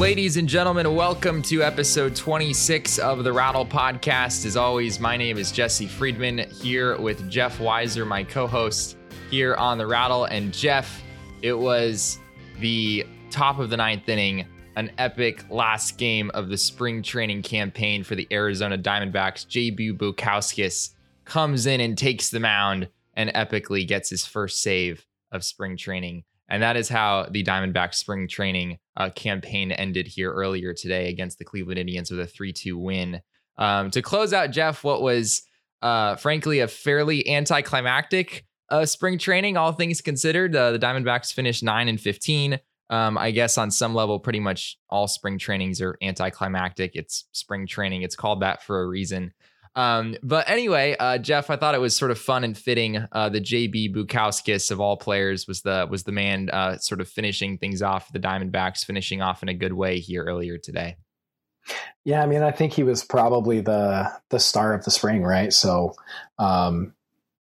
Ladies and gentlemen, welcome to episode 26 of the Rattle Podcast. As always, my name is Jesse Friedman here with Jeff Weiser, my co host here on the Rattle. And Jeff, it was the top of the ninth inning, an epic last game of the spring training campaign for the Arizona Diamondbacks. JB Bukauskas comes in and takes the mound and epically gets his first save of spring training. And that is how the Diamondback spring training uh, campaign ended here earlier today against the Cleveland Indians with a 3 2 win. Um, to close out, Jeff, what was uh, frankly a fairly anticlimactic uh, spring training, all things considered. Uh, the Diamondbacks finished 9 and 15. Um, I guess on some level, pretty much all spring trainings are anticlimactic. It's spring training, it's called that for a reason. Um, but anyway, uh, Jeff, I thought it was sort of fun and fitting. Uh, the JB Bukauskas of all players was the was the man uh, sort of finishing things off. The Diamondbacks finishing off in a good way here earlier today. Yeah, I mean, I think he was probably the the star of the spring, right? So, um,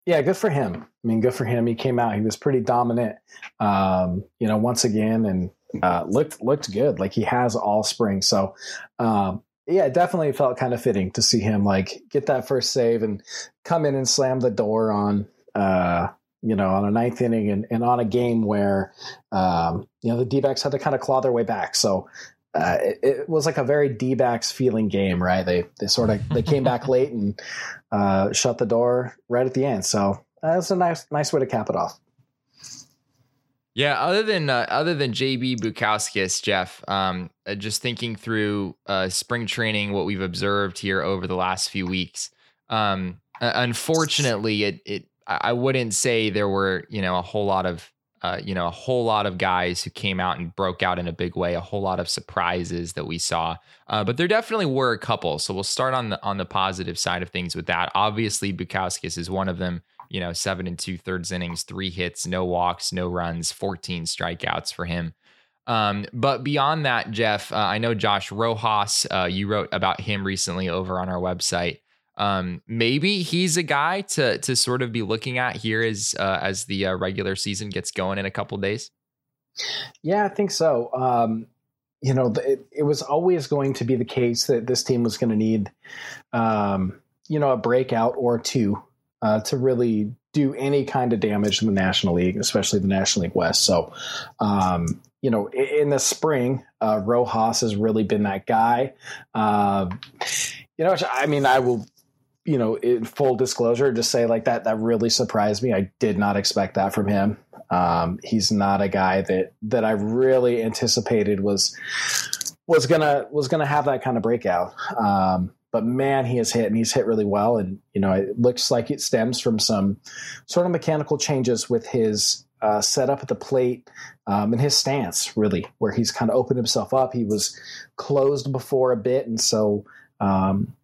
yeah, good for him. I mean, good for him. He came out. He was pretty dominant. Um, you know, once again, and uh, looked looked good. Like he has all spring. So, um, yeah, it definitely felt kind of fitting to see him like get that first save and come in and slam the door on uh, you know, on a ninth inning and, and on a game where um, you know the D backs had to kind of claw their way back. So uh, it, it, was like a very D backs feeling game, right? They they sort of they came back late and uh, shut the door right at the end. So that's a nice nice way to cap it off. Yeah, other than uh, other than JB Bukauskas, Jeff, um, uh, just thinking through uh, spring training, what we've observed here over the last few weeks. Um, unfortunately, it it I wouldn't say there were you know a whole lot of uh, you know a whole lot of guys who came out and broke out in a big way, a whole lot of surprises that we saw. Uh, but there definitely were a couple. So we'll start on the on the positive side of things with that. Obviously, Bukauskas is one of them you know, seven and two thirds innings, three hits, no walks, no runs, 14 strikeouts for him. Um, but beyond that, Jeff, uh, I know Josh Rojas, uh, you wrote about him recently over on our website. Um, maybe he's a guy to to sort of be looking at here as uh, as the uh, regular season gets going in a couple days. Yeah, I think so. Um, you know, it, it, was always going to be the case that this team was going to need, um, you know, a breakout or two uh, to really do any kind of damage in the National League, especially the National League West. So, um, you know, in the spring, uh, Rojas has really been that guy. Uh, you know, I mean, I will, you know, in full disclosure, just say like that. That really surprised me. I did not expect that from him. Um, he's not a guy that that I really anticipated was was gonna was gonna have that kind of breakout. Um, but man, he has hit and he's hit really well. And, you know, it looks like it stems from some sort of mechanical changes with his uh, setup at the plate um, and his stance, really, where he's kind of opened himself up. He was closed before a bit. And so, um,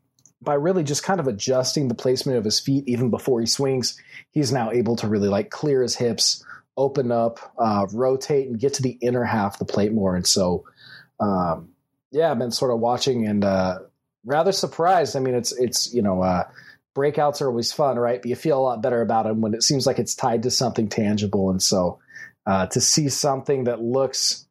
by really just kind of adjusting the placement of his feet even before he swings, he's now able to really like clear his hips, open up, uh, rotate, and get to the inner half of the plate more. And so, um, yeah, I've been sort of watching and uh, rather surprised. I mean, it's it's you know uh, breakouts are always fun, right? But you feel a lot better about them when it seems like it's tied to something tangible. And so uh, to see something that looks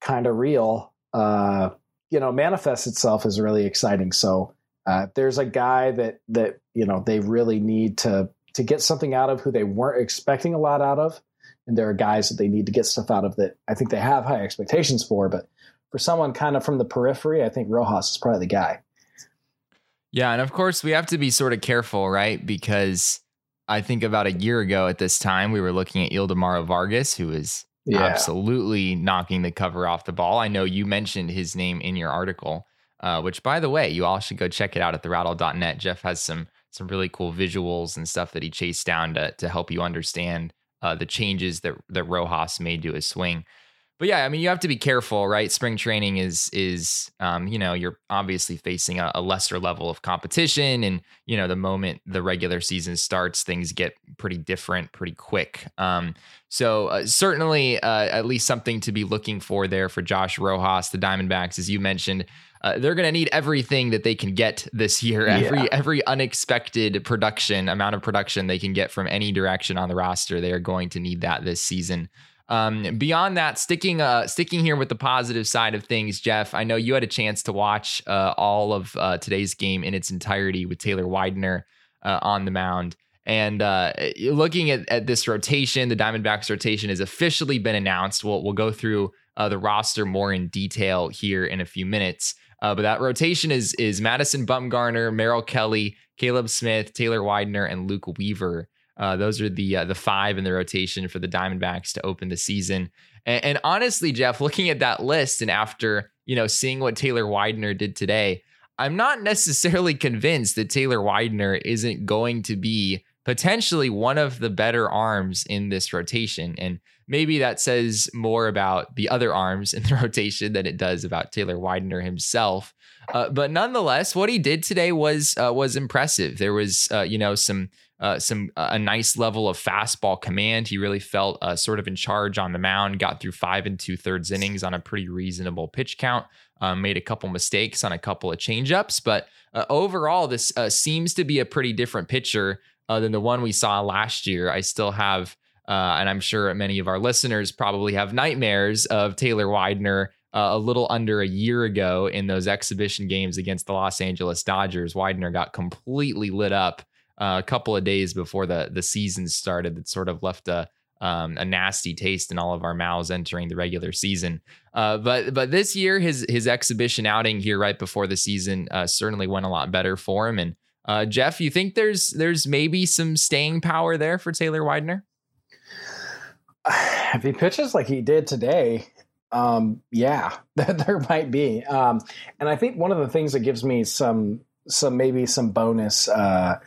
kind of real, uh, you know, manifest itself is really exciting. So uh, there's a guy that that you know they really need to to get something out of who they weren't expecting a lot out of. And there are guys that they need to get stuff out of that I think they have high expectations for, but for someone kind of from the periphery, I think Rojas is probably the guy. Yeah, and of course we have to be sort of careful, right? Because I think about a year ago at this time, we were looking at Ildemaro Vargas, who is yeah. absolutely knocking the cover off the ball. I know you mentioned his name in your article, uh, which by the way, you all should go check it out at therattle.net. Jeff has some some really cool visuals and stuff that he chased down to to help you understand uh, the changes that that Rojas made to his swing but yeah, I mean, you have to be careful, right? Spring training is is um, you know you're obviously facing a, a, lesser level of competition, and you know the moment the regular season starts, things get pretty different pretty quick. Um, so uh, certainly, uh, at least something to be looking for there for Josh Rojas, the Diamondbacks, as you mentioned. Uh, they're going to need everything that they can get this year. Every yeah. every unexpected production amount of production they can get from any direction on the roster, they are going to need that this season. Um, beyond that, sticking uh, sticking here with the positive side of things, Jeff. I know you had a chance to watch uh, all of uh, today's game in its entirety with Taylor Widener uh, on the mound. And uh, looking at, at this rotation, the Diamondbacks rotation has officially been announced. We'll we'll go through uh, the roster more in detail here in a few minutes. but that rotation is is Madison Bumgarner, Merrill Kelly, Caleb Smith, Taylor Widener, and Luke Weaver. Uh, those are the uh, the five in the rotation for the Diamondbacks to open the season. And, and, honestly, Jeff, looking at that list and after you know seeing what Taylor Widener did today, I'm not necessarily convinced that Taylor Widener isn't going to be potentially one of the better arms in this rotation. And maybe that says more about the other arms in the rotation than it does about Taylor Widener himself. Uh, but nonetheless, what he did today was uh, was impressive. There was uh, you know some uh, some uh, a nice level of fastball command. He really felt uh, sort of in charge on the mound. Got through five and two thirds innings on a pretty reasonable pitch count. Um, made a couple mistakes on a couple of changeups, but uh, overall, this uh, seems to be a pretty different pitcher uh, than the one we saw last year. I still have, and I'm sure many of our listeners probably have nightmares of Taylor Widener. a little under a year ago in those exhibition games against the Los Angeles Dodgers, Widener got completely lit up uh, a couple of days before the the season started that sort of left a um, a nasty taste in all of our mouths entering the regular season. Uh, but but this year his his exhibition outing here right before the season uh, certainly went a lot better for him. And uh, Jeff, you think there's there's maybe some staying power there for Taylor Widener? If he pitches like he did today, um, yeah, there might be. Um, and I think one of the things that gives me some some maybe some bonus uh,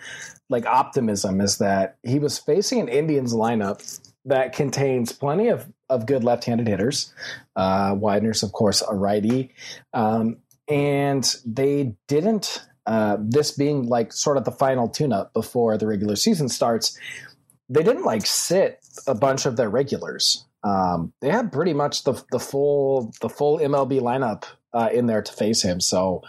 like optimism is that he was facing an Indians lineup that contains plenty of, of good left-handed hitters. Uh, Widener's, of course, a righty, um, and they didn't. Uh, this being like sort of the final tune-up before the regular season starts, they didn't like sit a bunch of their regulars. Um, they had pretty much the the full the full MLB lineup uh, in there to face him. So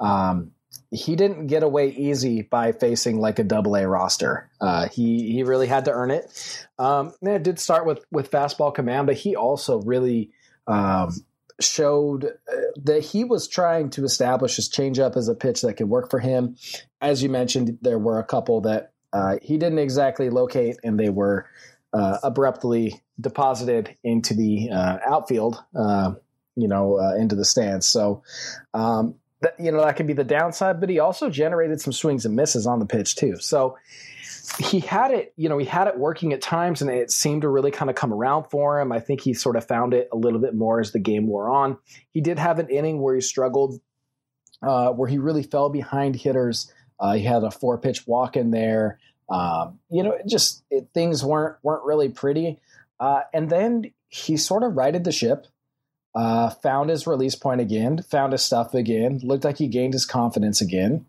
um, he didn't get away easy by facing like a double A roster. Uh, he he really had to earn it. Um, it did start with with fastball command, but he also really um, showed uh, that he was trying to establish his changeup as a pitch that could work for him. As you mentioned, there were a couple that uh, he didn't exactly locate, and they were uh, abruptly deposited into the uh, outfield. Uh, you know, into the stands. So, um, that you know that could be the downside, but he also generated some swings and misses on the pitch too. So he had it, you know, he had it working at times, and it seemed to really kind of come around for him. I think he sort of found it a little bit more as the game wore on. He did have an inning where he struggled, uh, where he really fell behind hitters. Uh, he had a four pitch walk in there. Um, you know, it just it, things weren't weren't really pretty. Uh, and then he sort of righted the ship uh, found his release point again, found his stuff again, looked like he gained his confidence again.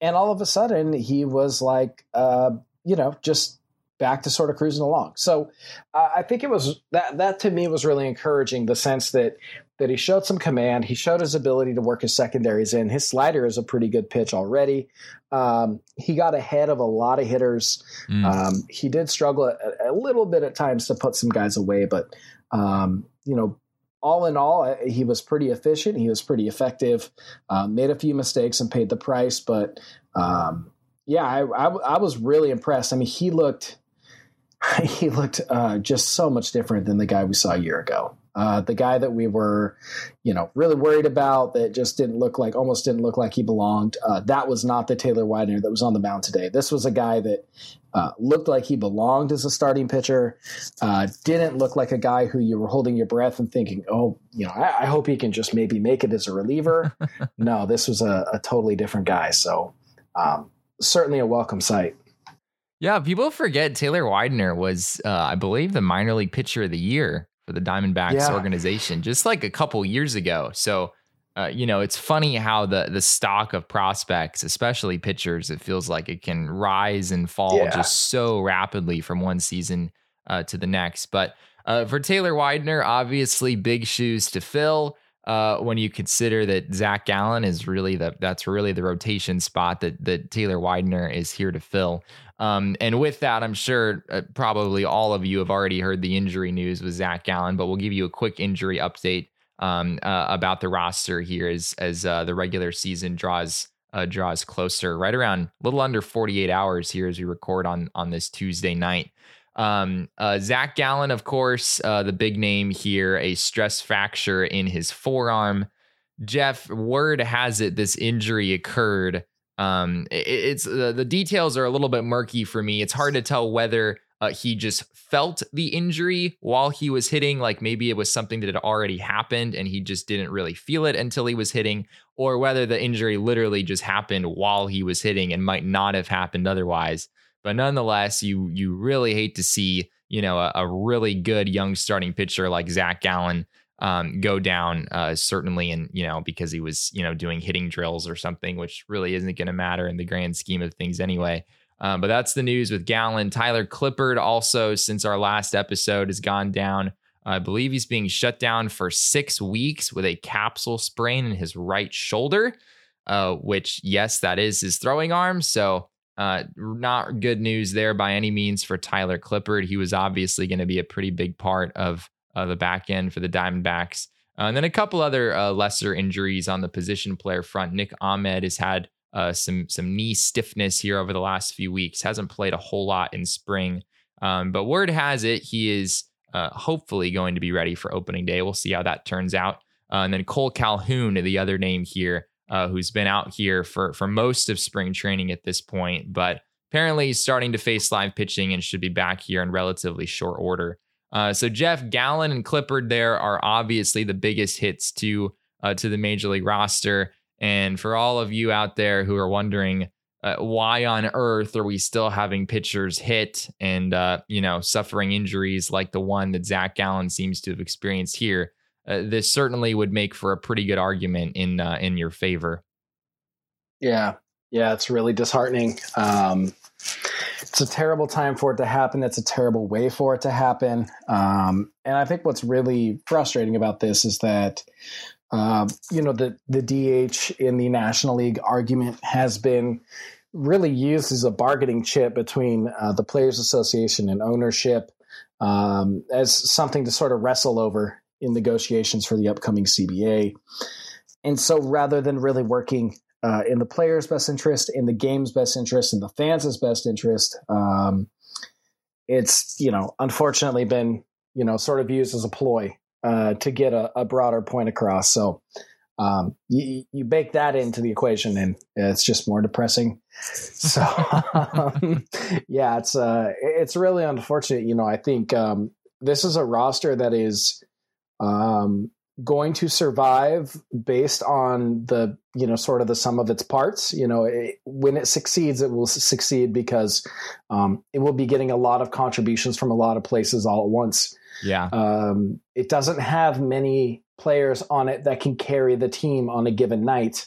And all of a sudden, he was like, uh, you know, just back to sort of cruising along. So uh, I think it was that that to me was really encouraging. The sense that that he showed some command, he showed his ability to work his secondaries in. His slider is a pretty good pitch already. Um, he got ahead of a lot of hitters. Mm. Um, he did struggle a, a, little bit at times to put some guys away, but um, you know all in all, he was pretty efficient. He was pretty effective. Uh, made a few mistakes and paid the price, but um, yeah, I, I, I, was really impressed. I mean, he looked he looked uh, just so much different than the guy we saw a year ago. Uh, the guy that we were, you know, really worried about that just didn't look like, almost didn't look like he belonged. Uh, that was not the Taylor Widener that was on the mound today. This was a guy that uh, looked like he belonged as a starting pitcher. Uh, didn't look like a guy who you were holding your breath and thinking, oh, you know, I, I hope he can just maybe make it as a reliever. no, this was a, a, totally different guy. So um, certainly a welcome sight. Yeah, people forget Taylor Widener was, uh, I believe, the minor league pitcher of the year for the Diamondbacks yeah. organization just like a couple years ago. So, uh, you know, it's funny how the the stock of prospects, especially pitchers, it feels like it can rise and fall yeah. just so rapidly from one season uh, to the next. But uh, for Taylor Widener, obviously big shoes to fill. Uh, when you consider that Zach Gallen is really the that's really the rotation spot that that Taylor Widener is here to fill. Um, and with that, I'm sure uh, probably all of you have already heard the injury news with Zach Gallen, but we'll give you a quick injury update um, uh, about the roster here as as uh, the regular season draws uh, draws closer. Right around a little under 48 hours here as we record on on this Tuesday night. Um, uh, Zach Gallen, of course, uh, the big name here, a stress fracture in his forearm. Jeff, word has it this injury occurred. Um, it, it's uh, the details are a little bit murky for me. It's hard to tell whether uh, he just felt the injury while he was hitting, like maybe it was something that had already happened and he just didn't really feel it until he was hitting, or whether the injury literally just happened while he was hitting and might not have happened otherwise. But nonetheless, you you really hate to see you know a, a really good young starting pitcher like Zach Gallen um, go down uh, certainly and you know because he was you know doing hitting drills or something which really isn't going to matter in the grand scheme of things anyway um, but that's the news with Gallen. Tyler Clippard also, since our last episode, has gone down. I believe he's being shut down for six weeks with a capsule sprain in his right shoulder, uh, which, yes, that is his throwing arm. So, uh, not good news there by any means for Tyler Clippard. He was obviously going to be a pretty big part of uh, the back end for the Diamondbacks. Uh, and then a couple other uh, lesser injuries on the position player front. Nick Ahmed has had uh, some some knee stiffness here over the last few weeks. Hasn't played a whole lot in spring, um, but word has it he is uh, hopefully going to be ready for opening day. We'll see how that turns out. Uh, and then Cole Calhoun, the other name here, who's been out here for for most of spring training at this point, but apparently he's starting to face live pitching and should be back here in relatively short order. Uh, so Jeff Gallen and Clippard there are obviously the biggest hits to uh, to the major league roster. And for all of you out there who are wondering uh, why on earth are we still having pitchers hit and uh, you know suffering injuries like the one that Zach Gallen seems to have experienced here, uh, this certainly would make for a pretty good argument in uh, in your favor. Yeah, yeah, it's really disheartening. Um, it's a terrible time for it to happen. It's a terrible way for it to happen. Um, and I think what's really frustrating about this is that uh, you know, the the DH in the National League argument has been really used as a bargaining chip between uh, the Players Association and ownership um, as something to sort of wrestle over in negotiations for the upcoming CBA. And so, rather than really working uh, in the players' best interest, in the game's best interest, in the fans' best interest, um, it's you know unfortunately been you know sort of used as a ploy uh, to get a, a, broader point across. So um, you, you bake that into the equation, and it's just more depressing. So um, yeah, it's uh, it's really unfortunate. You know, I think um, this is a roster that is um, going to survive based on the you know sort of the sum of its parts you know it, when it succeeds it will succeed because um, it will be getting a lot of contributions from a lot of places all at once yeah. Um, it doesn't have many players on it that can carry the team on a given night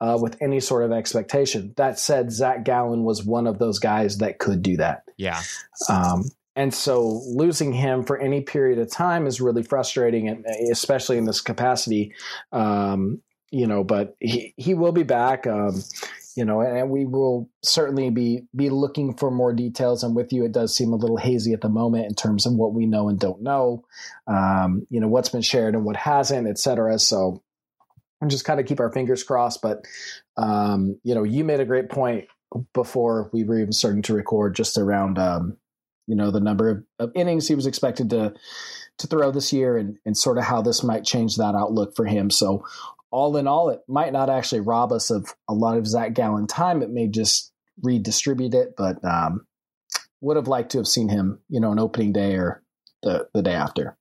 uh, with any sort of expectation. That said, Zach Gallen was one of those guys that could do that. Yeah. Um, and so losing him for any period of time is really frustrating, and especially in this capacity. Um, you know, but he, he will be back. Um, you know, and we will certainly be be looking for more details. And with you, it does seem a little hazy at the moment in terms of what we know and don't know. Um, you know, what's been shared and what hasn't, et cetera. So, and just kind of keep our fingers crossed. But um, you know, you made a great point before we were even starting to record, just around um, you know the number of, of innings he was expected to to throw this year and, and sort of how this might change that outlook for him. So all in all, it might not actually rob us of a lot of Zach Gallen time. It may just redistribute it, but um, would have liked to have seen him, you know, an opening day or the the day after.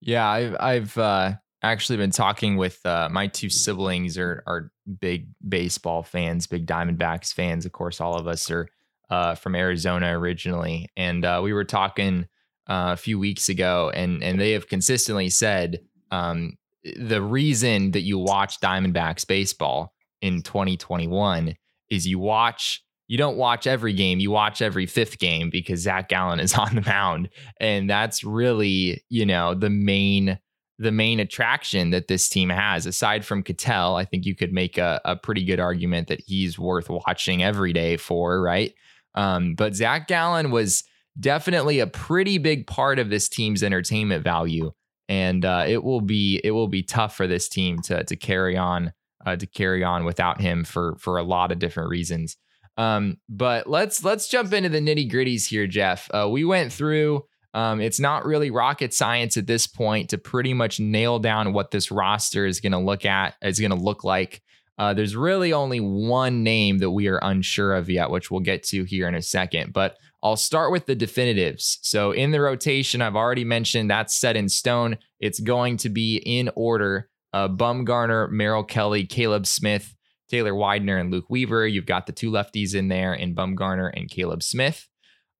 Yeah, I've I've uh, actually been talking with uh, my two siblings are are big baseball fans, big Diamondbacks fans. Of course, all of us are uh, from Arizona originally, and uh, we were talking uh, a few weeks ago, and and they have consistently said um, the reason that you watch Diamondbacks baseball in 2021 is you watch you don't watch every game, you watch every fifth game because Zach Gallen is on the mound. And that's really, you know, the main the main attraction that this team has. Aside from Ketel, I think you could make a, a pretty good argument that he's worth watching every day for, right? Um, but Zach Gallen was definitely a pretty big part of this team's entertainment value, and uh, it will be it will be tough for this team to to carry on uh, to carry on without him for for a lot of different reasons. Um, but let's let's jump into the nitty gritties here, Jeff. Uh, we went through. Um, it's not really rocket science at this point to pretty much nail down what this roster is going to look at is going to look like. Uh, there's really only one name that we are unsure of yet, which we'll get to here in a second. But I'll start with the definitives. So in the rotation, I've already mentioned that's set in stone. It's going to be in order: uh, Bumgarner, Merrill Kelly, Caleb Smith, Taylor Widener, and Luke Weaver. You've got the two lefties in there in Bumgarner and Caleb Smith.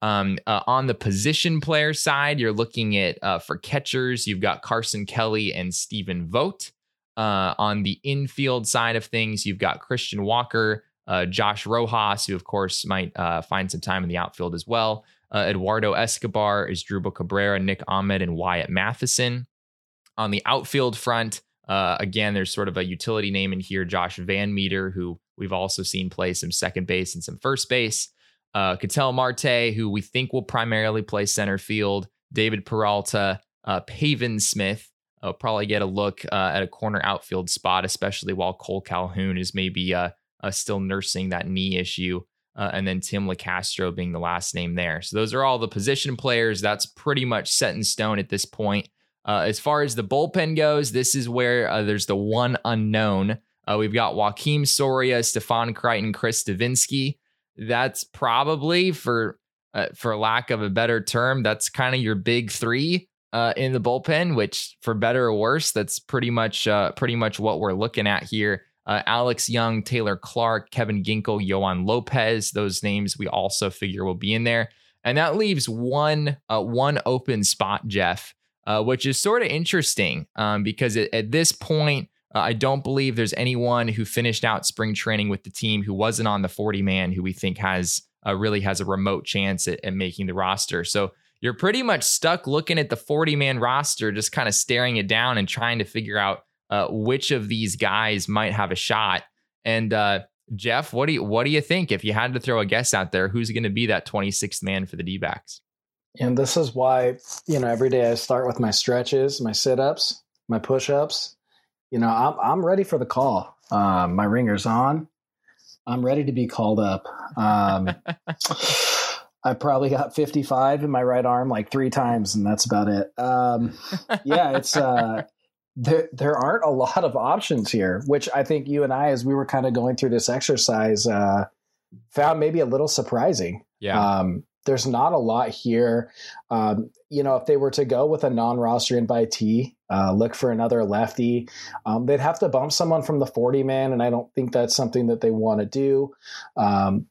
Um, uh, on the position player side, you're looking at uh, for catchers, you've got Carson Kelly and Stephen Vogt. Uh, on the infield side of things, you've got Christian Walker, uh, Josh Rojas, who of course might uh, find some time in the outfield as well. Uh, Eduardo Escobar, Asdrubal Cabrera, Nick Ahmed, and Wyatt Mathisen. On the outfield front, again, there's sort of a utility name in here, Josh VanMeter, who we've also seen play some second base and some first base uh, Ketel Marte, who we think will primarily play center field, David Peralta, uh, Pavin Smith. Uh, probably get a look uh, at a corner outfield spot, especially while Cole Calhoun is maybe uh, uh, still nursing that knee issue. Uh, and then Tim Locastro being the last name there. So those are all the position players. That's pretty much set in stone at this point. Uh, as far as the bullpen goes, this is where uh, there's the one unknown. Uh, we've got Joakim Soria, Stefan Crichton, Chris Devenski that's probably for uh, for lack of a better term, that's kind of your big three uh, in the bullpen. Which, for better or worse, that's pretty much pretty much what we're looking at here. Uh, Alex Young, Taylor Clarke, Kevin Ginkel, Yoan Lopez. Those names we also figure will be in there, and that leaves one uh, one open spot, Jeff, uh, which is sort of interesting um, because at, at this point uh, I don't believe there's anyone who finished out spring training with the team who wasn't on the 40 man who we think has uh, really has a remote chance at, at making the roster. So you're pretty much stuck looking at the 40 man roster, just kind of staring it down and trying to figure out uh, which of these guys might have a shot. And uh, Jeff, what do you what do you think if you had to throw a guess out there? Who's going to be that 26th man for the D-backs? And this is why you know every day I start with my stretches, my sit-ups, my push-ups, you know, I'm I'm ready for the call. Um, my ringer's on. I'm ready to be called up. Um, I probably got 55 in my right arm like three times, and that's about it. Um, yeah, it's uh, there. There aren't a lot of options here, which I think you and I, as we were kind of going through this exercise, uh, found maybe a little surprising. Yeah. Um, there's not a lot here. Um, you know, if they were to go with a non-roster invitee, uh, look for another lefty, um, they'd have to bump someone from the 40 man, and I don't think that's something that they want to do. Um,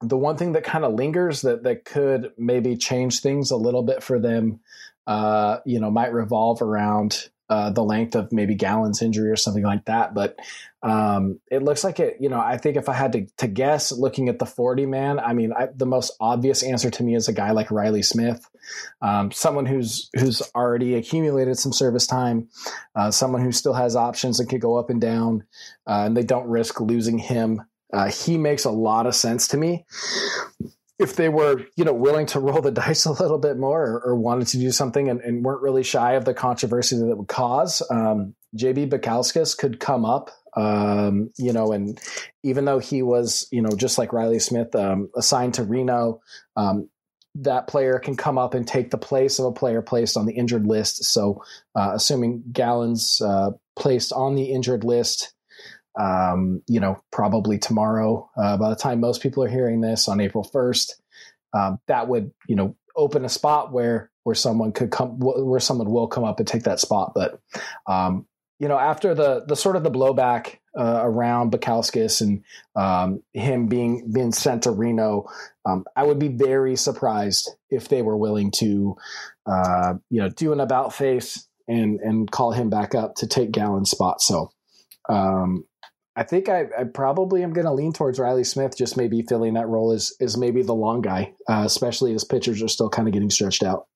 the one thing that kind of lingers that that could maybe change things a little bit for them, uh, you know, might revolve around uh, the length of maybe Gallen's injury or something like that. But um, it looks like it, you know, I think if I had to, to guess looking at the 40 man, I mean, I, the most obvious answer to me is a guy like Riley Smith, um, someone who's, who's already accumulated some service time, uh, someone who still has options and could go up and down, uh, and they don't risk losing him. Uh, he makes a lot of sense to me if they were, you know, willing to roll the dice a little bit more or, or wanted to do something and, and, weren't really shy of the controversy that it would cause, um, JB Bukauskas could come up, um, you know, and even though he was, you know, just like Riley Smith, um, assigned to Reno, um, that player can come up and take the place of a player placed on the injured list. So, uh, assuming Gallen's uh, placed on the injured list, um, you know, probably tomorrow. Uh, by the time most people are hearing this on April 1st, um, that would, you know, open a spot where where someone could come, where someone will come up and take that spot. But, um, you know, after the the sort of the blowback uh, around Bukauskas and um, him being being sent to Reno, um, I would be very surprised if they were willing to, uh, you know, do an about face and and call him back up to take Gallen's spot. So. Um, I think I, I probably am going to lean towards Riley Smith, just maybe filling that role as is maybe the long guy, uh, especially as pitchers are still kind of getting stretched out.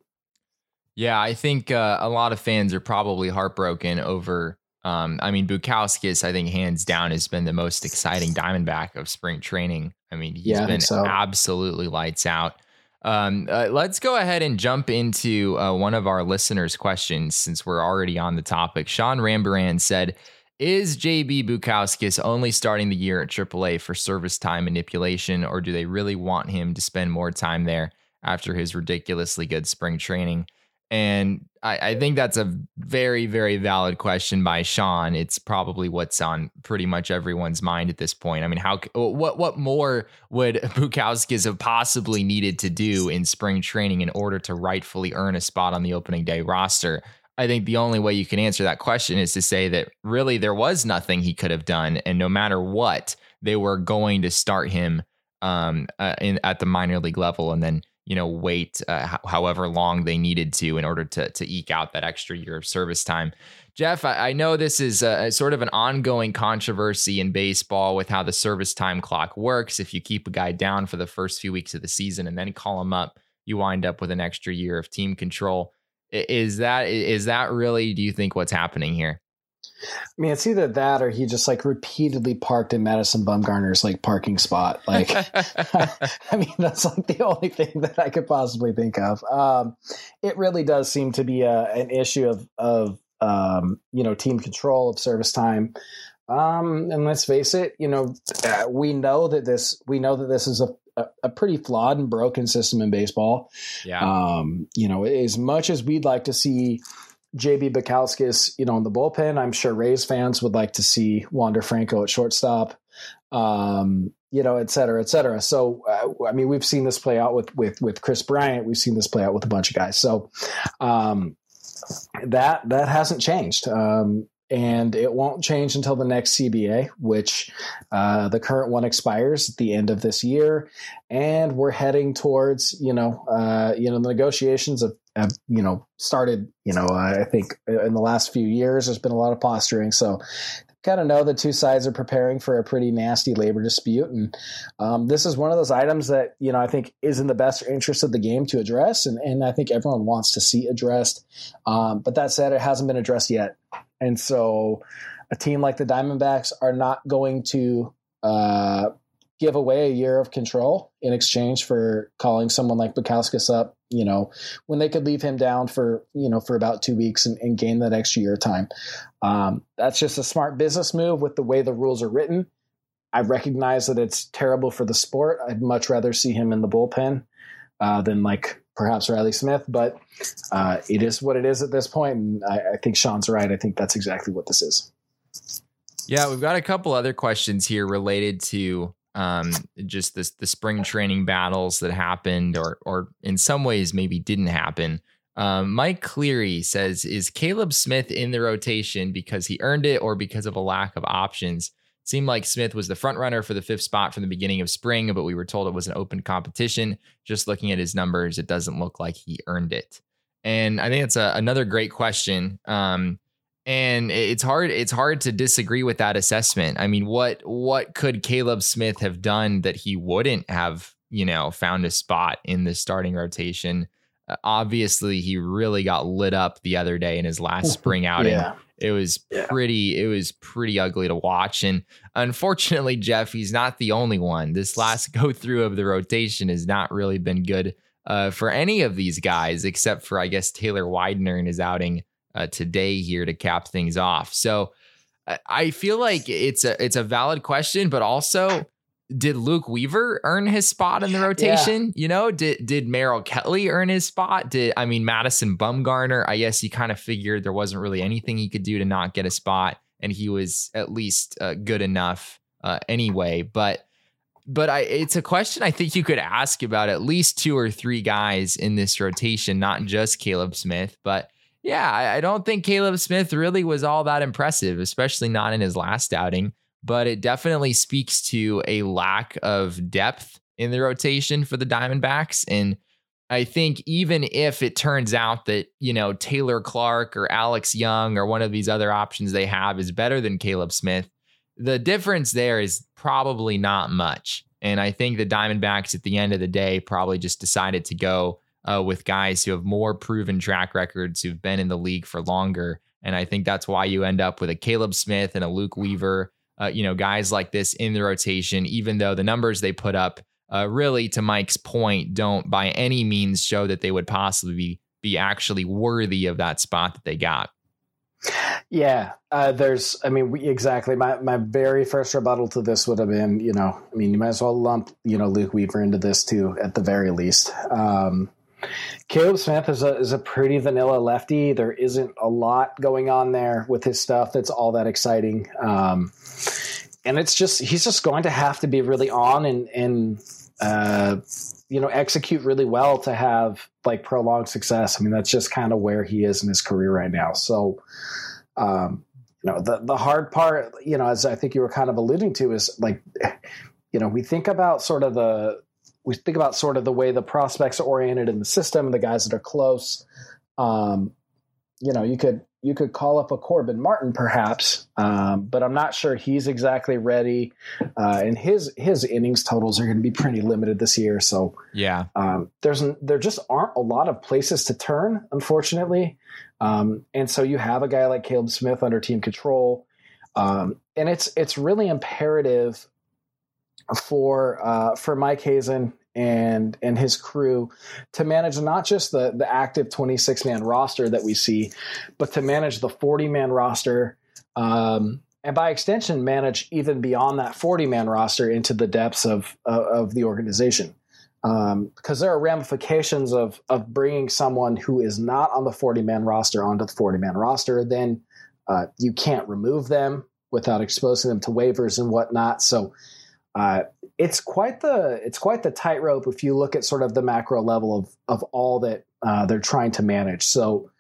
Yeah, I think uh, a lot of fans are probably heartbroken over Um, I mean, Bukauskas, I think hands down has been the most exciting Diamondback of spring training. I mean, he's Yeah, been so. absolutely lights out. Um, uh, let's go ahead and jump into uh, one of our listeners' questions since we're already on the topic. Sean Rambaran said, "Is JB Bukauskas only starting the year at AAA for service time manipulation, or do they really want him to spend more time there after his ridiculously good spring training?" And I, I think that's a very, very valid question by Sean. It's probably what's on pretty much everyone's mind at this point. I mean, how what what more would Bukauskas have possibly needed to do in spring training in order to rightfully earn a spot on the opening day roster? I think the only way you can answer that question is to say that really there was nothing he could have done, and no matter what, they were going to start him um, uh, in at the minor league level, and then you know wait uh, h- however long they needed to in order to to eke out that extra year of service time. Jeff, I, I know this is a, a sort of an ongoing controversy in baseball with how the service time clock works. If you keep a guy down for the first few weeks of the season and then call him up, you wind up with an extra year of team control. Is that is that really? Do you think what's happening here? I mean, it's either that or he just like repeatedly parked in Madison Bumgarner's like parking spot. Like, I mean, that's like the only thing that I could possibly think of. Um, it really does seem to be a, an issue of of um, you know team control of service time. Um, and let's face it, you know, uh, we know that this we know that this is a a, a pretty flawed and broken system in baseball. yeah, Um, you know, as much as we'd like to see JB Bukauskas, you know, in the bullpen, I'm sure Rays fans would like to see Wander Franco at shortstop, um, you know, et cetera, et cetera. So, uh, I mean, we've seen this play out with with with Kris Bryant. We've seen this play out with a bunch of guys. So, um, that that hasn't changed. Um, and it won't change until the next CBA, which uh, the current one expires at the end of this year, and we're heading towards you know uh, you know the negotiations have, you know started you know I think in the last few years there's been a lot of posturing, so kind of know the two sides are preparing for a pretty nasty labor dispute, and um, this is one of those items that you know I think is in the best interest of the game to address, and and I think everyone wants to see addressed. Um, but that said, it hasn't been addressed yet. And so a team like the Diamondbacks are not going to uh, give away a year of control in exchange for calling someone like Bukauskas up, you know, when they could leave him down for, you know, for about two weeks and, and gain that extra year time. Um, that's just a smart business move with the way the rules are written. I recognize that it's terrible for the sport. I'd much rather see him in the bullpen uh, than like perhaps Riley Smith, but uh, it is what it is at this point, and I, I think Sean's right. I think that's exactly what this is. Yeah, we've got a couple other questions here related to um, just this the spring training battles that happened, or or in some ways maybe didn't happen. Um, Mike Cleary says, "Is Caleb Smith in the rotation because he earned it, or because of a lack of options?" Seemed like Smith was the front runner for the fifth spot from the beginning of spring, but we were told it was an open competition. Just looking at his numbers, it doesn't look like he earned it. And I think it's a, another great question. Um, and it's hard it's hard to disagree with that assessment. I mean, what what could Caleb Smith have done that he wouldn't have, you know, found a spot in the starting rotation? Uh, obviously, he really got lit up the other day in his last spring outing. Yeah. It was Yeah. pretty it was pretty ugly to watch and unfortunately Jeff he's not the only one. This last go through of the rotation has not really been good uh, for any of these guys except for I guess Taylor Widener in his outing uh, today here to cap things off. So I- I feel like it's a it's a valid question but also did Luke Weaver earn his spot in the rotation? You know, did did Merrill Kelly earn his spot? Did I mean Madison Bumgarner? I guess he kind of figured there wasn't really anything he could do to not get a spot, and he was at least uh, good enough uh, anyway. But but I it's a question I think you could ask about at least two or three guys in this rotation, not just Caleb Smith. But yeah, I, I don't think Caleb Smith really was all that impressive, especially not in his last outing but it definitely speaks to a lack of depth in the rotation for the Diamondbacks. And I think even if it turns out that, you know, Taylor Clarke or Alex Young or one of these other options they have is better than Caleb Smith, the difference there is probably not much. And I think the Diamondbacks at the end of the day probably just decided to go uh, with guys who have more proven track records, who've been in the league for longer And I think that's why you end up with a Caleb Smith and a Luke Weaver, uh, you know, guys like this in the rotation, even though the numbers they put up, uh, really, to Mike's point, don't by any means show that they would possibly be, be actually worthy of that spot that they got. Yeah, uh, there's. I mean, we, exactly. My my very first rebuttal to this would have been, you know, I mean, you might as well lump, you know, Luke Weaver into this too, at the very least. Um, Caleb Smith is a is a pretty vanilla lefty. There isn't a lot going on there with his stuff that's all that exciting. Um, and it's just he's just going to have to be really on and and uh, you know execute really well to have like prolonged success. I mean that's just kind of where he is in his career right now. So um, you know the the hard part, you know, as I think you were kind of alluding to, is like you know we think about sort of the we think about sort of the way the prospects are oriented in the system, the guys that are close. Um, you know, you could you could call up a Corbin Martin perhaps, um, but I'm not sure he's exactly ready. Uh, and his his innings totals are going to be pretty limited this year. So yeah, um, there's there just aren't a lot of places to turn, unfortunately. Um, and so you have a guy like Caleb Smith under team control, um, and it's it's really imperative for uh, for Mike Hazen and and his crew to manage not just the the active 26 man roster that we see, but to manage the 40 man roster. Um, and by extension, manage even beyond that 40 man roster into the depths of, of, of the organization. Um, because there are ramifications of, of bringing someone who is not on the 40 man roster onto the 40 man roster. Then uh, you can't remove them without exposing them to waivers and whatnot. So uh, it's quite the it's quite the tightrope if you look at sort of the macro level of of all that uh, they're trying to manage. So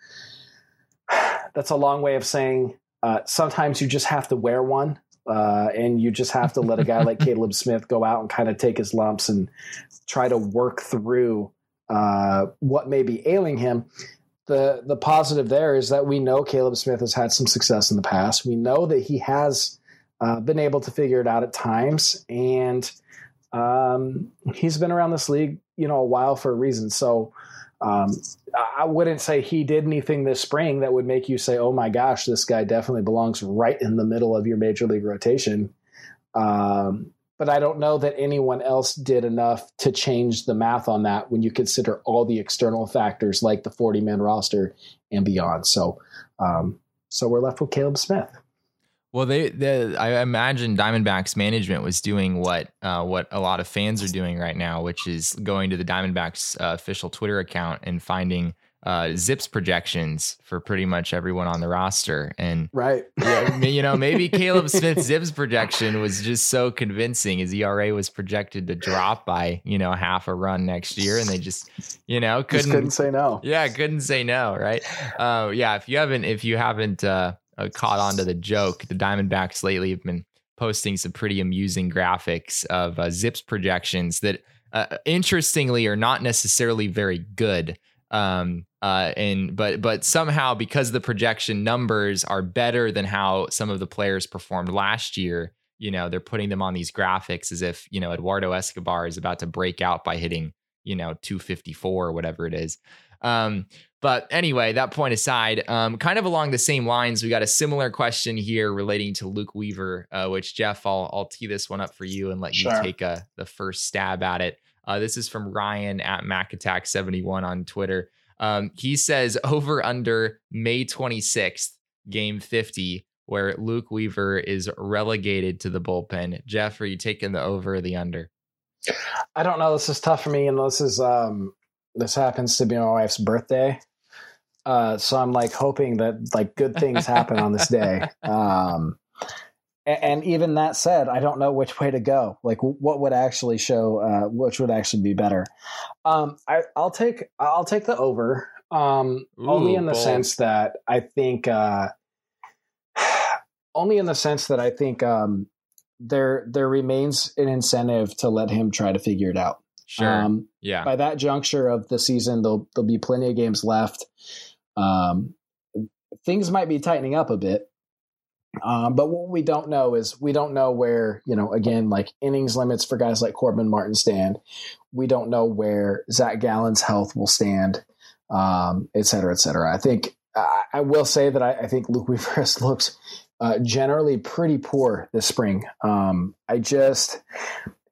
that's a long way of saying uh, sometimes you just have to wear one, uh, and you just have to let a guy like Caleb Smith go out and kind of take his lumps and try to work through uh, what may be ailing him. The the positive there is that we know Caleb Smith has had some success in the past. We know that he has uh, been able to figure it out at times, and um, he's been around this league, you know, a while for a reason. So um, I wouldn't say he did anything this spring that would make you say, "Oh my gosh, this guy definitely belongs right in the middle of your major league rotation." Um, but I don't know that anyone else did enough to change the math on that when you consider all the external factors like the 40 man roster and beyond. So, um, so we're left with Caleb Smith. Well, they, they, I imagine Diamondbacks management was doing what uh, what a lot of fans are doing right now, which is going to the Diamondbacks uh, official Twitter account and finding uh, ZiPS projections for pretty much everyone on the roster. And right, yeah, you know, maybe Caleb Smith's ZiPS projection was just so convincing. His ERA was projected to drop by you know half a run next year, and they just you know couldn't, just couldn't say no. Yeah, couldn't say no. Right. Uh, yeah. If you haven't, if you haven't uh, uh, caught on to the joke. The Diamondbacks lately have been posting some pretty amusing graphics of uh, ZiPS projections that, uh, interestingly, are not necessarily very good. Um, uh, and but but somehow because the projection numbers are better than how some of the players performed last year, you know, they're putting them on these graphics as if you know Eduardo Escobar is about to break out by hitting you know 254 or whatever it is. Um, but anyway, that point aside, um, kind of along the same lines, we got a similar question here relating to Luke Weaver, uh, which Jeff, I'll, I'll tee this one up for you and let sure. you take a, uh, the first stab at it. Uh, this is from Ryan at MacAttack71 on Twitter. Um, he says over under May 26th, game 50, where Luke Weaver is relegated to the bullpen. Jeff, are you taking the over or the under? I don't know. This is tough for me, and this is um, this happens to be my wife's birthday. Uh, so I'm like hoping that like good things happen on this day. Um, and, and, even that said, I don't know which way to go. Like what would actually show, uh, which would actually be better. Um, I, will take, I'll take the over. Um, Ooh, only in the bold. sense that I think, uh, only in the sense that I think, um, there, there remains an incentive to let him try to figure it out. Sure. Um, yeah. By that juncture of the season, there'll, there'll be plenty of games left. Um, things might be tightening up a bit. Um, but what we don't know is we don't know where, you know, again, like innings limits for guys like Corbin Martin stand. We don't know where Zach Gallen's health will stand, um, et cetera, et cetera. I think I, I will say that I, I, think Luke Weaver looked uh, generally pretty poor this spring. Um, I just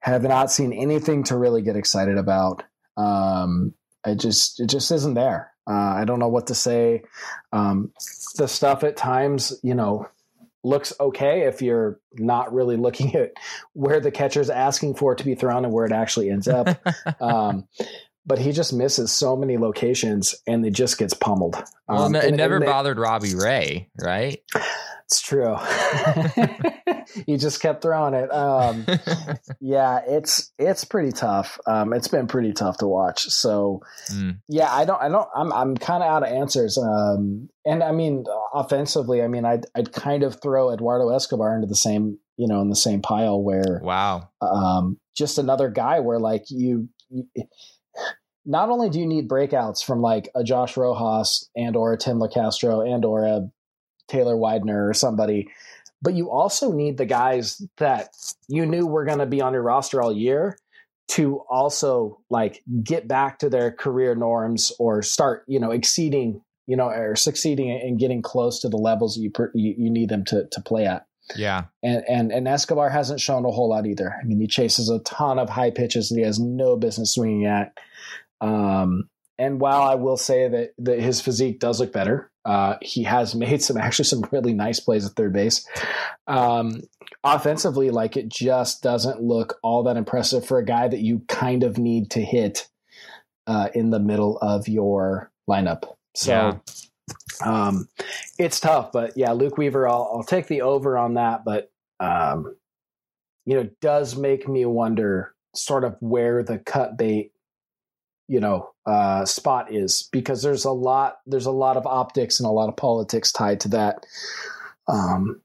have not seen anything to really get excited about. Um, I just it just isn't there. Uh, I don't know what to say. Um, the stuff at times, you know, looks okay if you're not really looking at where the catcher's asking for it to be thrown and where it actually ends up. um, but he just misses so many locations and it just gets pummeled. Well, um, it and, never and they, bothered Robbie Ray, right? It's true. you just kept throwing it. Um, yeah, it's it's pretty tough. Um, it's been pretty tough to watch. So mm. yeah, I don't, I don't, I'm I'm kind of out of answers. Um, and I mean, offensively, I mean, I'd I'd kind of throw Eduardo Escobar into the same, you know, in the same pile where wow, um, just another guy where like you, you not only do you need breakouts from like a Josh Rojas and or a Tim Locastro and or a Taylor Widener or somebody, but you also need the guys that you knew were going to be on your roster all year to also like get back to their career norms or start, you know, exceeding, you know, or succeeding and getting close to the levels you per, you, you need them to to play at. Yeah. And and and Escobar hasn't shown a whole lot either. I mean, he chases a ton of high pitches that he has no business swinging at. Um, and while I will say that, that his physique does look better, uh, he has made some actually some really nice plays at third base. Um, offensively, like it just doesn't look all that impressive for a guy that you kind of need to hit uh, in the middle of your lineup. So yeah. um, it's tough, but yeah, Luke Weaver, I'll, I'll take the over on that, but um, you know, does make me wonder sort of where the cut bait you know uh, spot is because there's a lot there's a lot of optics and a lot of politics tied to that. Um,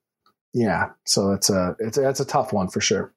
yeah, so it's a it's it's a tough one for sure.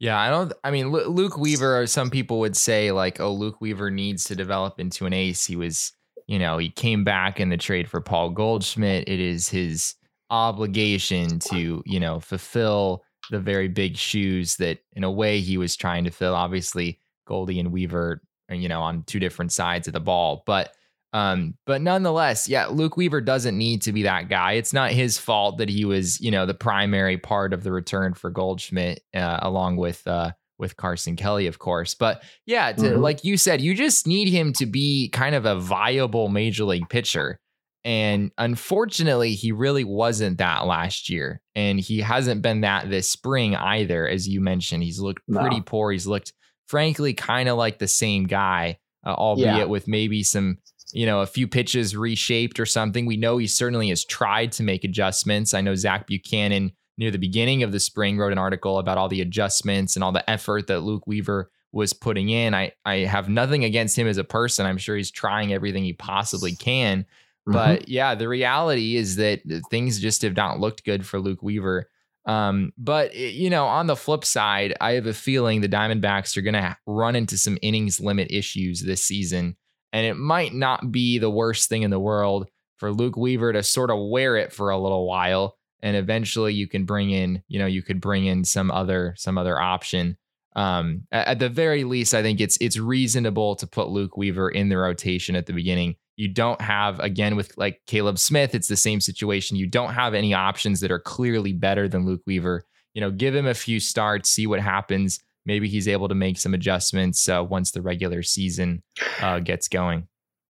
Yeah, I don't. I mean, Luke Weaver. Or some people would say like, oh, Luke Weaver needs to develop into an ace. He was, you know, he came back in the trade for Paul Goldschmidt. It is his obligation to, you know, fulfill the very big shoes that, in a way, he was trying to fill. Obviously, Goldie and Weaver you know, on two different sides of the ball. But um, but nonetheless, yeah, Luke Weaver doesn't need to be that guy. It's not his fault that he was, you know, the primary part of the return for Goldschmidt, uh, along with uh, with Carson Kelly, of course. But yeah, to, mm-hmm. like you said, you just need him to be kind of a viable major league pitcher. And unfortunately, he really wasn't that last year. And he hasn't been that this spring either. As you mentioned, he's looked pretty no. poor. He's looked frankly kind of like the same guy, uh, albeit yeah. with maybe some, you know, a few pitches reshaped or something. We know he certainly has tried to make adjustments. I know Zach Buchanan near the beginning of the spring wrote an article about all the adjustments and all the effort that Luke Weaver was putting in. I I have nothing against him as a person. I'm sure he's trying everything he possibly can. Mm-hmm. But yeah, the reality is that things just have not looked good for Luke Weaver. Um, but you know, on the flip side, I have a feeling the Diamondbacks are going to run into some innings limit issues this season, and it might not be the worst thing in the world for Luke Weaver to sort of wear it for a little while, and eventually you can bring in, you know, you could bring in some other some other option. Um, at the very least, I think it's it's reasonable to put Luke Weaver in the rotation at the beginning you don't have, again, with like Caleb Smith, it's the same situation. You don't have any options that are clearly better than Luke Weaver. You know, give him a few starts, see what happens. Maybe he's able to make some adjustments uh, once the regular season uh, gets going.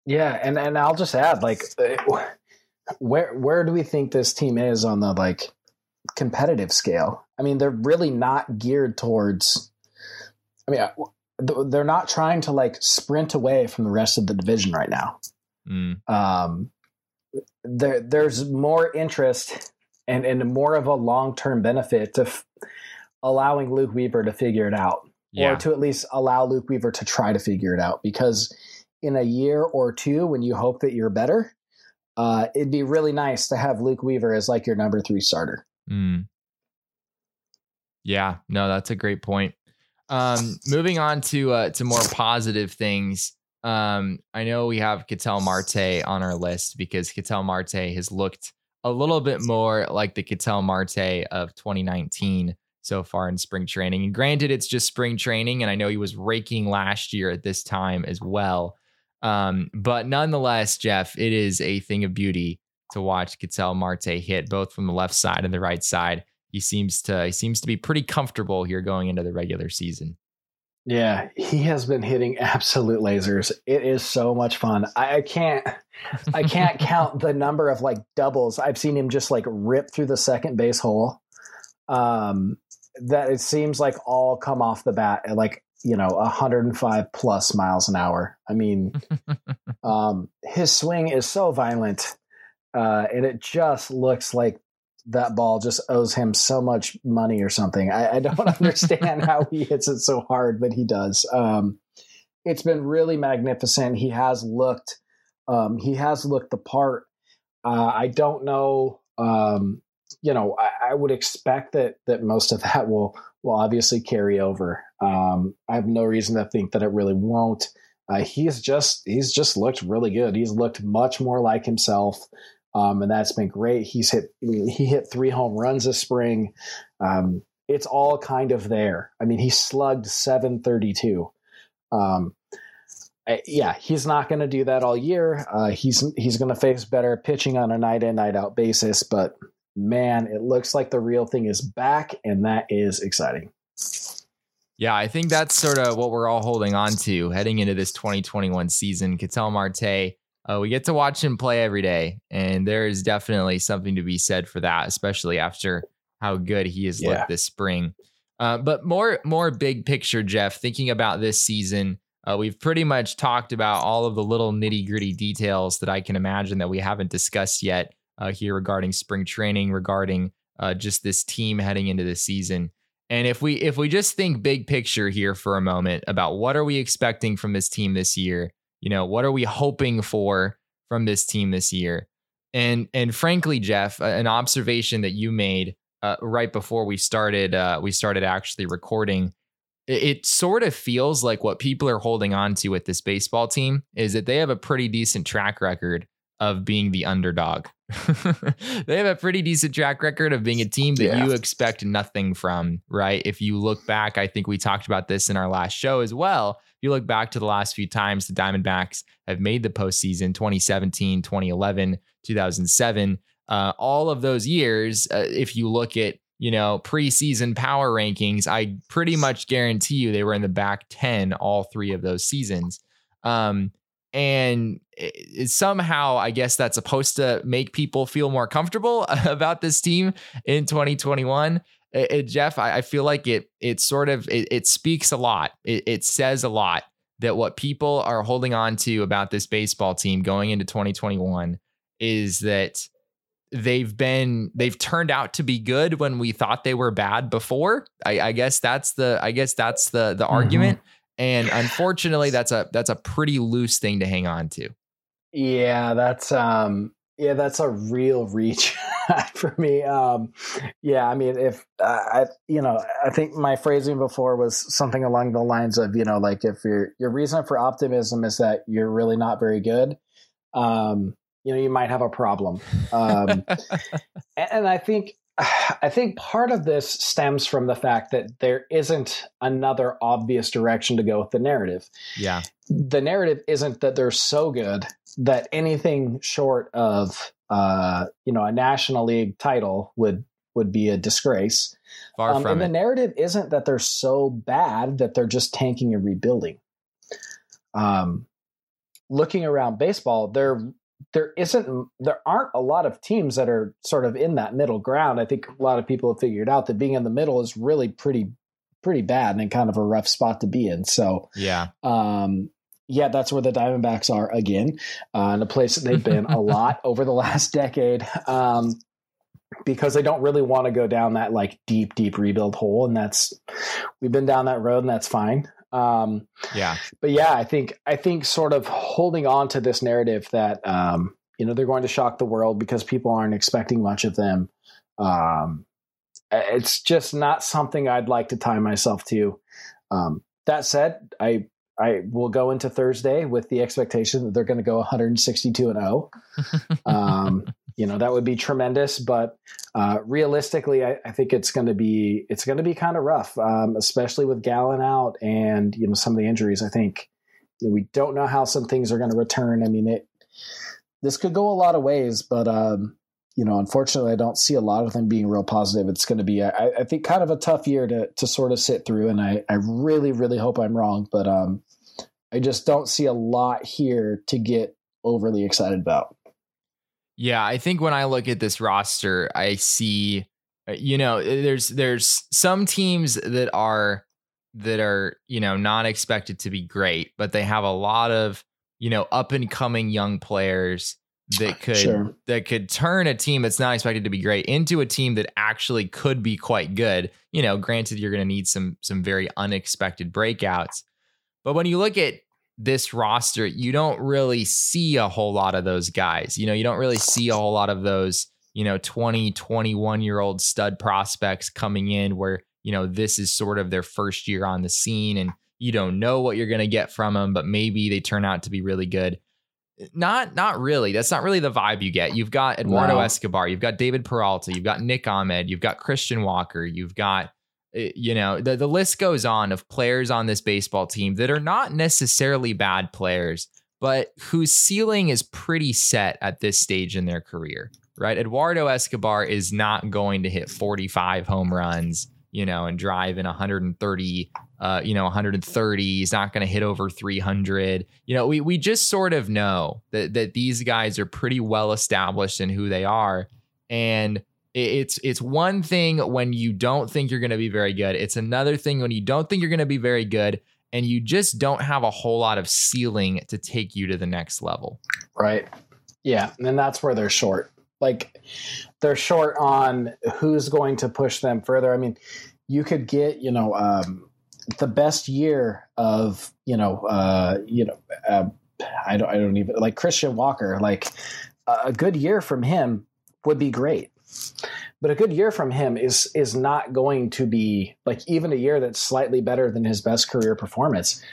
Yeah, and and I'll just add, like, where where do we think this team is on the like competitive scale? I mean, they're really not geared towards. I mean, uh, they're not trying to like sprint away from the rest of the division right now. Mm. Um, there, there's more interest and, and more of a long term benefit to f- allowing Luke Weaver to figure it out, yeah. or to at least allow Luke Weaver to try to figure it out. Because in a year or two, when you hope that you're better, uh, it'd be really nice to have Luke Weaver as like your number three starter. Mm. Yeah, no, that's a great point. Um, moving on to uh, to more positive things. Um, I know we have Ketel Marte on our list because Ketel Marte has looked a little bit more like the Ketel Marte of 2019 so far in spring training. And granted, it's just spring training, and I know he was raking last year at this time as well. Um, but nonetheless, Jeff, it is a thing of beauty to watch Ketel Marte hit both from the left side and the right side. He seems to he seems to be pretty comfortable here going into the regular season. Yeah, he has been hitting absolute lasers. It is so much fun. I, I can't I can't count the number of like doubles I've seen him just like rip through the second base hole. Um that it seems like all come off the bat at like you know 105 plus miles an hour. I mean, um, his swing is so violent, uh, and it just looks like that ball just owes him so much money or something. I, I don't understand how he hits it so hard, but he does. Um, it's been really magnificent. He has looked, um, he has looked the part. Uh, I don't know. Um, you know, I, I, would expect that that most of that will will obviously carry over. Um, I have no reason to think that it really won't. Uh, he's just he's just looked really good. He's looked much more like himself, um, and that's been great. He's hit he hit three home runs this spring. Um, it's all kind of there. I mean, he slugged seven thirty two. Um, yeah, he's not going to do that all year. Uh, he's he's going to face better pitching on a night in night out basis, but man, it looks like the real thing is back, and that is exciting. Yeah, I think that's sort of what we're all holding on to heading into this 2021 season. Ketel Marte, uh, we get to watch him play every day, and there is definitely something to be said for that, especially after how good he has yeah. looked this spring. Uh, but more, more big picture, Jeff. Thinking about this season, uh, we've pretty much talked about all of the little nitty gritty details that I can imagine that we haven't discussed yet uh, here regarding spring training, regarding uh, just this team heading into the season. And if we if we just think big picture here for a moment about what are we expecting from this team this year, you know, what are we hoping for from this team this year? And and frankly, Jeff, an observation that you made uh, right before we started uh, we started actually recording, it, it sort of feels like what people are holding on to with this baseball team is that they have a pretty decent track record of being the underdog. they have a pretty decent track record of being a team that yeah. you expect nothing from, right? If you look back, I think we talked about this in our last show as well. If you look back to the last few times the Diamondbacks have made the postseason 2017, 2011, 2007, uh, all of those years, uh, if you look at you know, preseason power rankings, I pretty much guarantee you they were in the back 10 all three of those seasons. Um, and somehow i guess that's supposed to make people feel more comfortable about this team in 2021 it, it, jeff I, I, feel like it it sort of it, it speaks a lot. It, it says a lot that what people are holding on to about this baseball team going into 2021 is that they've been they've turned out to be good when we thought they were bad before. I, I guess that's the i guess that's the the mm-hmm. argument and unfortunately, that's a that's a pretty loose thing to hang on to. Yeah, that's um yeah, that's a real reach for me. Um yeah, I mean if uh, I you know, I think my phrasing before was something along the lines of, you know, like if your your reason for optimism is that you're really not very good, um you know, you might have a problem. Um and, and I think I think part of this stems from the fact that there isn't another obvious direction to go with the narrative. Yeah. The narrative isn't that they're so good that anything short of uh, you know, a National League title would would be a disgrace. Far um, from and it. the narrative isn't that they're so bad that they're just tanking and rebuilding. Um, looking around baseball, there there isn't there aren't a lot of teams that are sort of in that middle ground. I think a lot of people have figured out that being in the middle is really pretty pretty bad and kind of a rough spot to be in. So yeah, um, yeah, that's where the Diamondbacks are again, uh, in a place that they've been a lot over the last decade. Um, because they don't really want to go down that like deep, deep rebuild hole, and that's we've been down that road, and that's fine. Um, yeah, but yeah, I think I think sort of holding on to this narrative that um, you know they're going to shock the world because people aren't expecting much of them. Um, it's just not something I'd like to tie myself to. Um, that said, I I will go into Thursday with the expectation that they're going to go 162 and 0. Um, you know that would be tremendous but uh, realistically I, I, think it's going to be it's going to be kind of rough um, especially with Gallen out and you know some of the injuries i think we don't know how some things are going to return. I mean, it this could go a lot of ways, but um, you know, unfortunately, I don't see a lot of them being real positive. It's going to be, I, I, think, kind of a tough year to to sort of sit through, and I I really really hope I'm wrong, but um, I just don't see a lot here to get overly excited about. Yeah, I think when I look at this roster, I see, uh, you know, there's there's some teams that are that are you know not expected to be great, but they have a lot of you know up and coming young players that could sure. that could turn a team that's not expected to be great into a team that actually could be quite good. You know, granted you're going to need some some very unexpected breakouts. But when you look at this roster, you don't really see a whole lot of those guys. You know, you don't really see a whole lot of those, you know, 20, 21 year old stud prospects coming in where, you know, this is sort of their first year on the scene and you don't know what you're going to get from them, but maybe they turn out to be really good. Not not really. That's not really the vibe you get. You've got Eduardo Escobar, you've got David Peralta, you've got Nick Ahmed, you've got Christian Walker, you've got you know, the the list goes on of players on this baseball team that are not necessarily bad players, but whose ceiling is pretty set at this stage in their career. Right? Eduardo Escobar is not going to hit 45 home runs you know, and drive in 130, uh, you know, 130. He's not going to hit over 300. You know, we we just sort of know that that these guys are pretty well established in who they are, and it's it's one thing when you don't think you're going to be very good. It's another thing when you don't think you're going to be very good, and you just don't have a whole lot of ceiling to take you to the next level. Right. Yeah, and that's where they're short like they're short on who's going to push them further. I mean, you could get, you know, um, the best year of, you know, uh, you know, uh, I don't, I don't even like Christian Walker. Like a good year from him would be great, but a good year from him is is not going to be like even a year that's slightly better than his best career performance.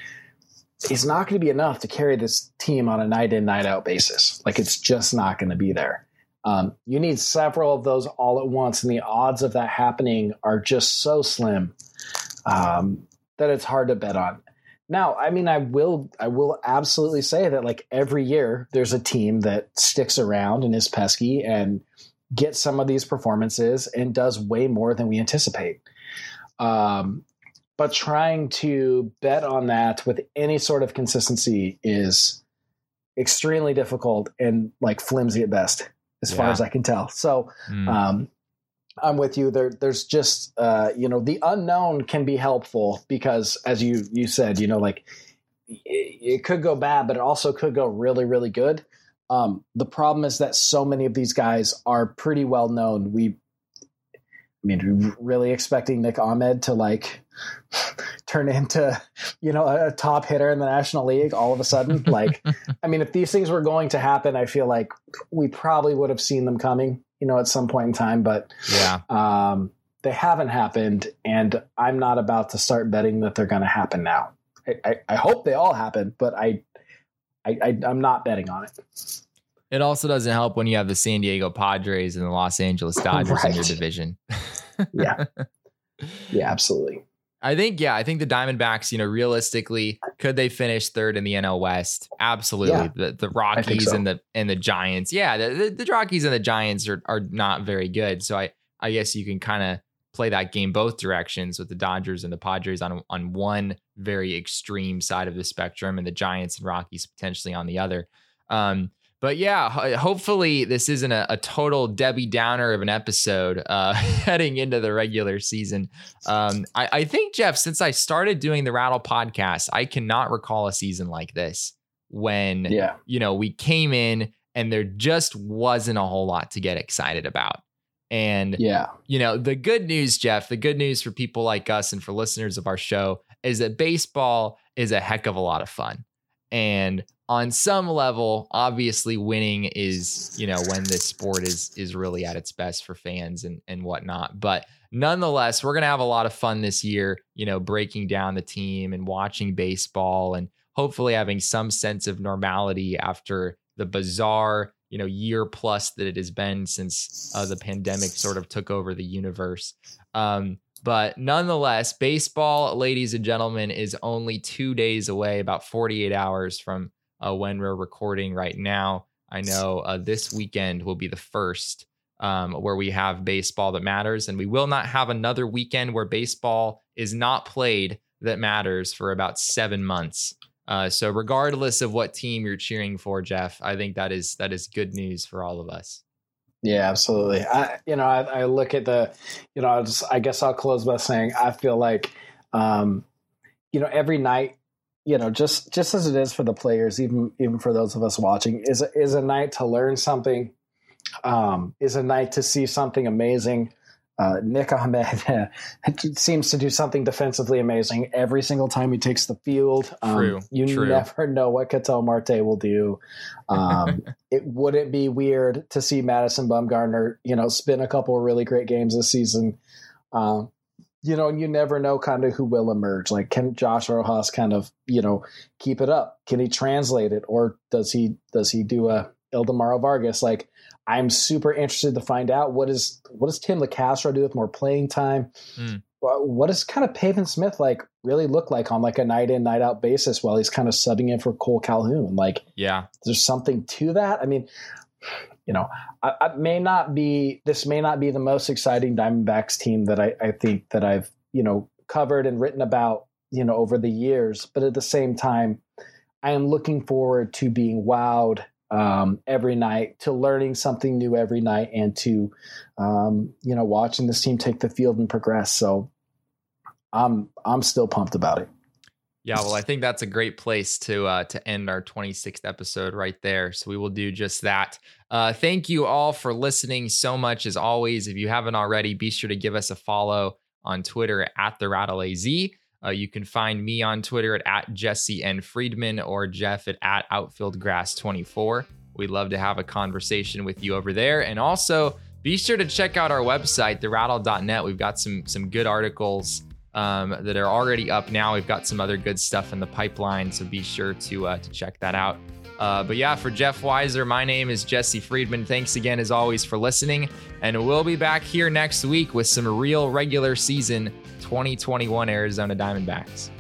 Is not going to be enough to carry this team on a night in night out basis. Like it's just not going to be there. Um, you need several of those all at once, and the odds of that happening are just so slim um, that it's hard to bet on. Now, I mean, I will, I will absolutely say that like every year, there's a team that sticks around and is pesky and gets some of these performances and does way more than we anticipate. Um, but trying to bet on that with any sort of consistency is extremely difficult and like flimsy at best as yeah. far as I can tell. So mm. um, I'm with you. There, there's just uh, you know the unknown can be helpful because, as you you said, you know, like it, it could go bad, but it also could go really really good. Um, the problem is that so many of these guys are pretty well known. We I mean, really expecting Nick Ahmed to like turn into, you know, a top hitter in the National League all of a sudden. like, I mean, if these things were going to happen, I feel like we probably would have seen them coming, you know, at some point in time. But yeah, um, they haven't happened, and I'm not about to start betting that they're going to happen now. I, I, I, hope they all happen, but I, I, I I'm not betting on it. It also doesn't help when you have the San Diego Padres and the Los Angeles Dodgers right. in your division. yeah. Yeah, absolutely. I think, yeah, I think the Diamondbacks, you know, realistically, could they finish third in the NL West? Absolutely. Yeah, the the Rockies so. and the and the Giants. Yeah, the, the, the Rockies and the Giants are are not very good. So I I guess you can kind of play that game both directions with the Dodgers and the Padres on on one very extreme side of the spectrum and the Giants and Rockies potentially on the other. Um, but yeah, hopefully this isn't a, a, total Debbie Downer of an episode uh, heading into the regular season. Um, I, I, think Jeff, since I started doing the Rattle podcast, I cannot recall a season like this when yeah. you know we came in and there just wasn't a whole lot to get excited about. And yeah, you know the good news, Jeff, the good news for people like us and for listeners of our show is that baseball is a heck of a lot of fun. And on some level, obviously winning is, you know, when this sport is is really at its best for fans and and whatnot. But nonetheless, we're gonna have a lot of fun this year, you know, breaking down the team and watching baseball and hopefully having some sense of normality after the bizarre, you know, year plus that it has been since uh, the pandemic sort of took over the universe. Um, But nonetheless, baseball, ladies and gentlemen, is only two days away, about 48 hours from uh, when we're recording right now. I know uh, this weekend will be the first um, where we have baseball that matters, and we will not have another weekend where baseball is not played that matters for about seven months. Uh, so, regardless of what team you're cheering for, Jeff, I think that is that is good news for all of us. Yeah, absolutely. I, you know, I, I look at the, you know, I, just, I guess I'll close by saying I feel like, um, you know, every night, you know, just just as it is for the players, even even for those of us watching, is is a night to learn something, um, is a night to see something amazing, uh, Nick Ahmed seems to do something defensively amazing every single time he takes the field. Um, true, you true. never know what Ketel Marte will do. Um, it wouldn't be weird to see Madison Bumgarner, you know, spin a couple of really great games this season. Um, you know, and you never know kind of who will emerge. Like, can Josh Rojas kind of, you know, keep it up? Can he translate it, or does he does he do a Ildemaro Vargas? Like, I'm super interested to find out what is what does Tim Locastro do with more playing time? Mm. What does kind of Pavin Smith like really look like on like a night in night out basis while he's kind of subbing in for Kole Calhoun? Like, yeah, there's something to that. I mean, you know, I, I may not be this may not be the most exciting Diamondbacks team that I, I think that I've you know covered and written about you know over the years, but at the same time, I am looking forward to being wowed um, every night, to learning something new every night, and to um, you know watching this team take the field and progress. So I'm I'm still pumped about it. Yeah, well, I think that's a great place to uh, to end our 26th episode right there. So we will do just that. Uh, thank you all for listening so much as always. If you haven't already, be sure to give us a follow on Twitter at the Rattle AZ. Uh, you can find me on Twitter at, at Jesse N. Friedman or Jeff at, at OutfieldGrass24. We'd love to have a conversation with you over there. And also, be sure to check out our website, therattle.net. We've got some some good articles um, that are already up now. We've got some other good stuff in the pipeline, so be sure to uh, to check that out. Uh, but yeah, for Jeff Wiser, my name is Jesse Friedman. Thanks again, as always, for listening. And we'll be back here next week with some real regular season 2021 Arizona Diamondbacks.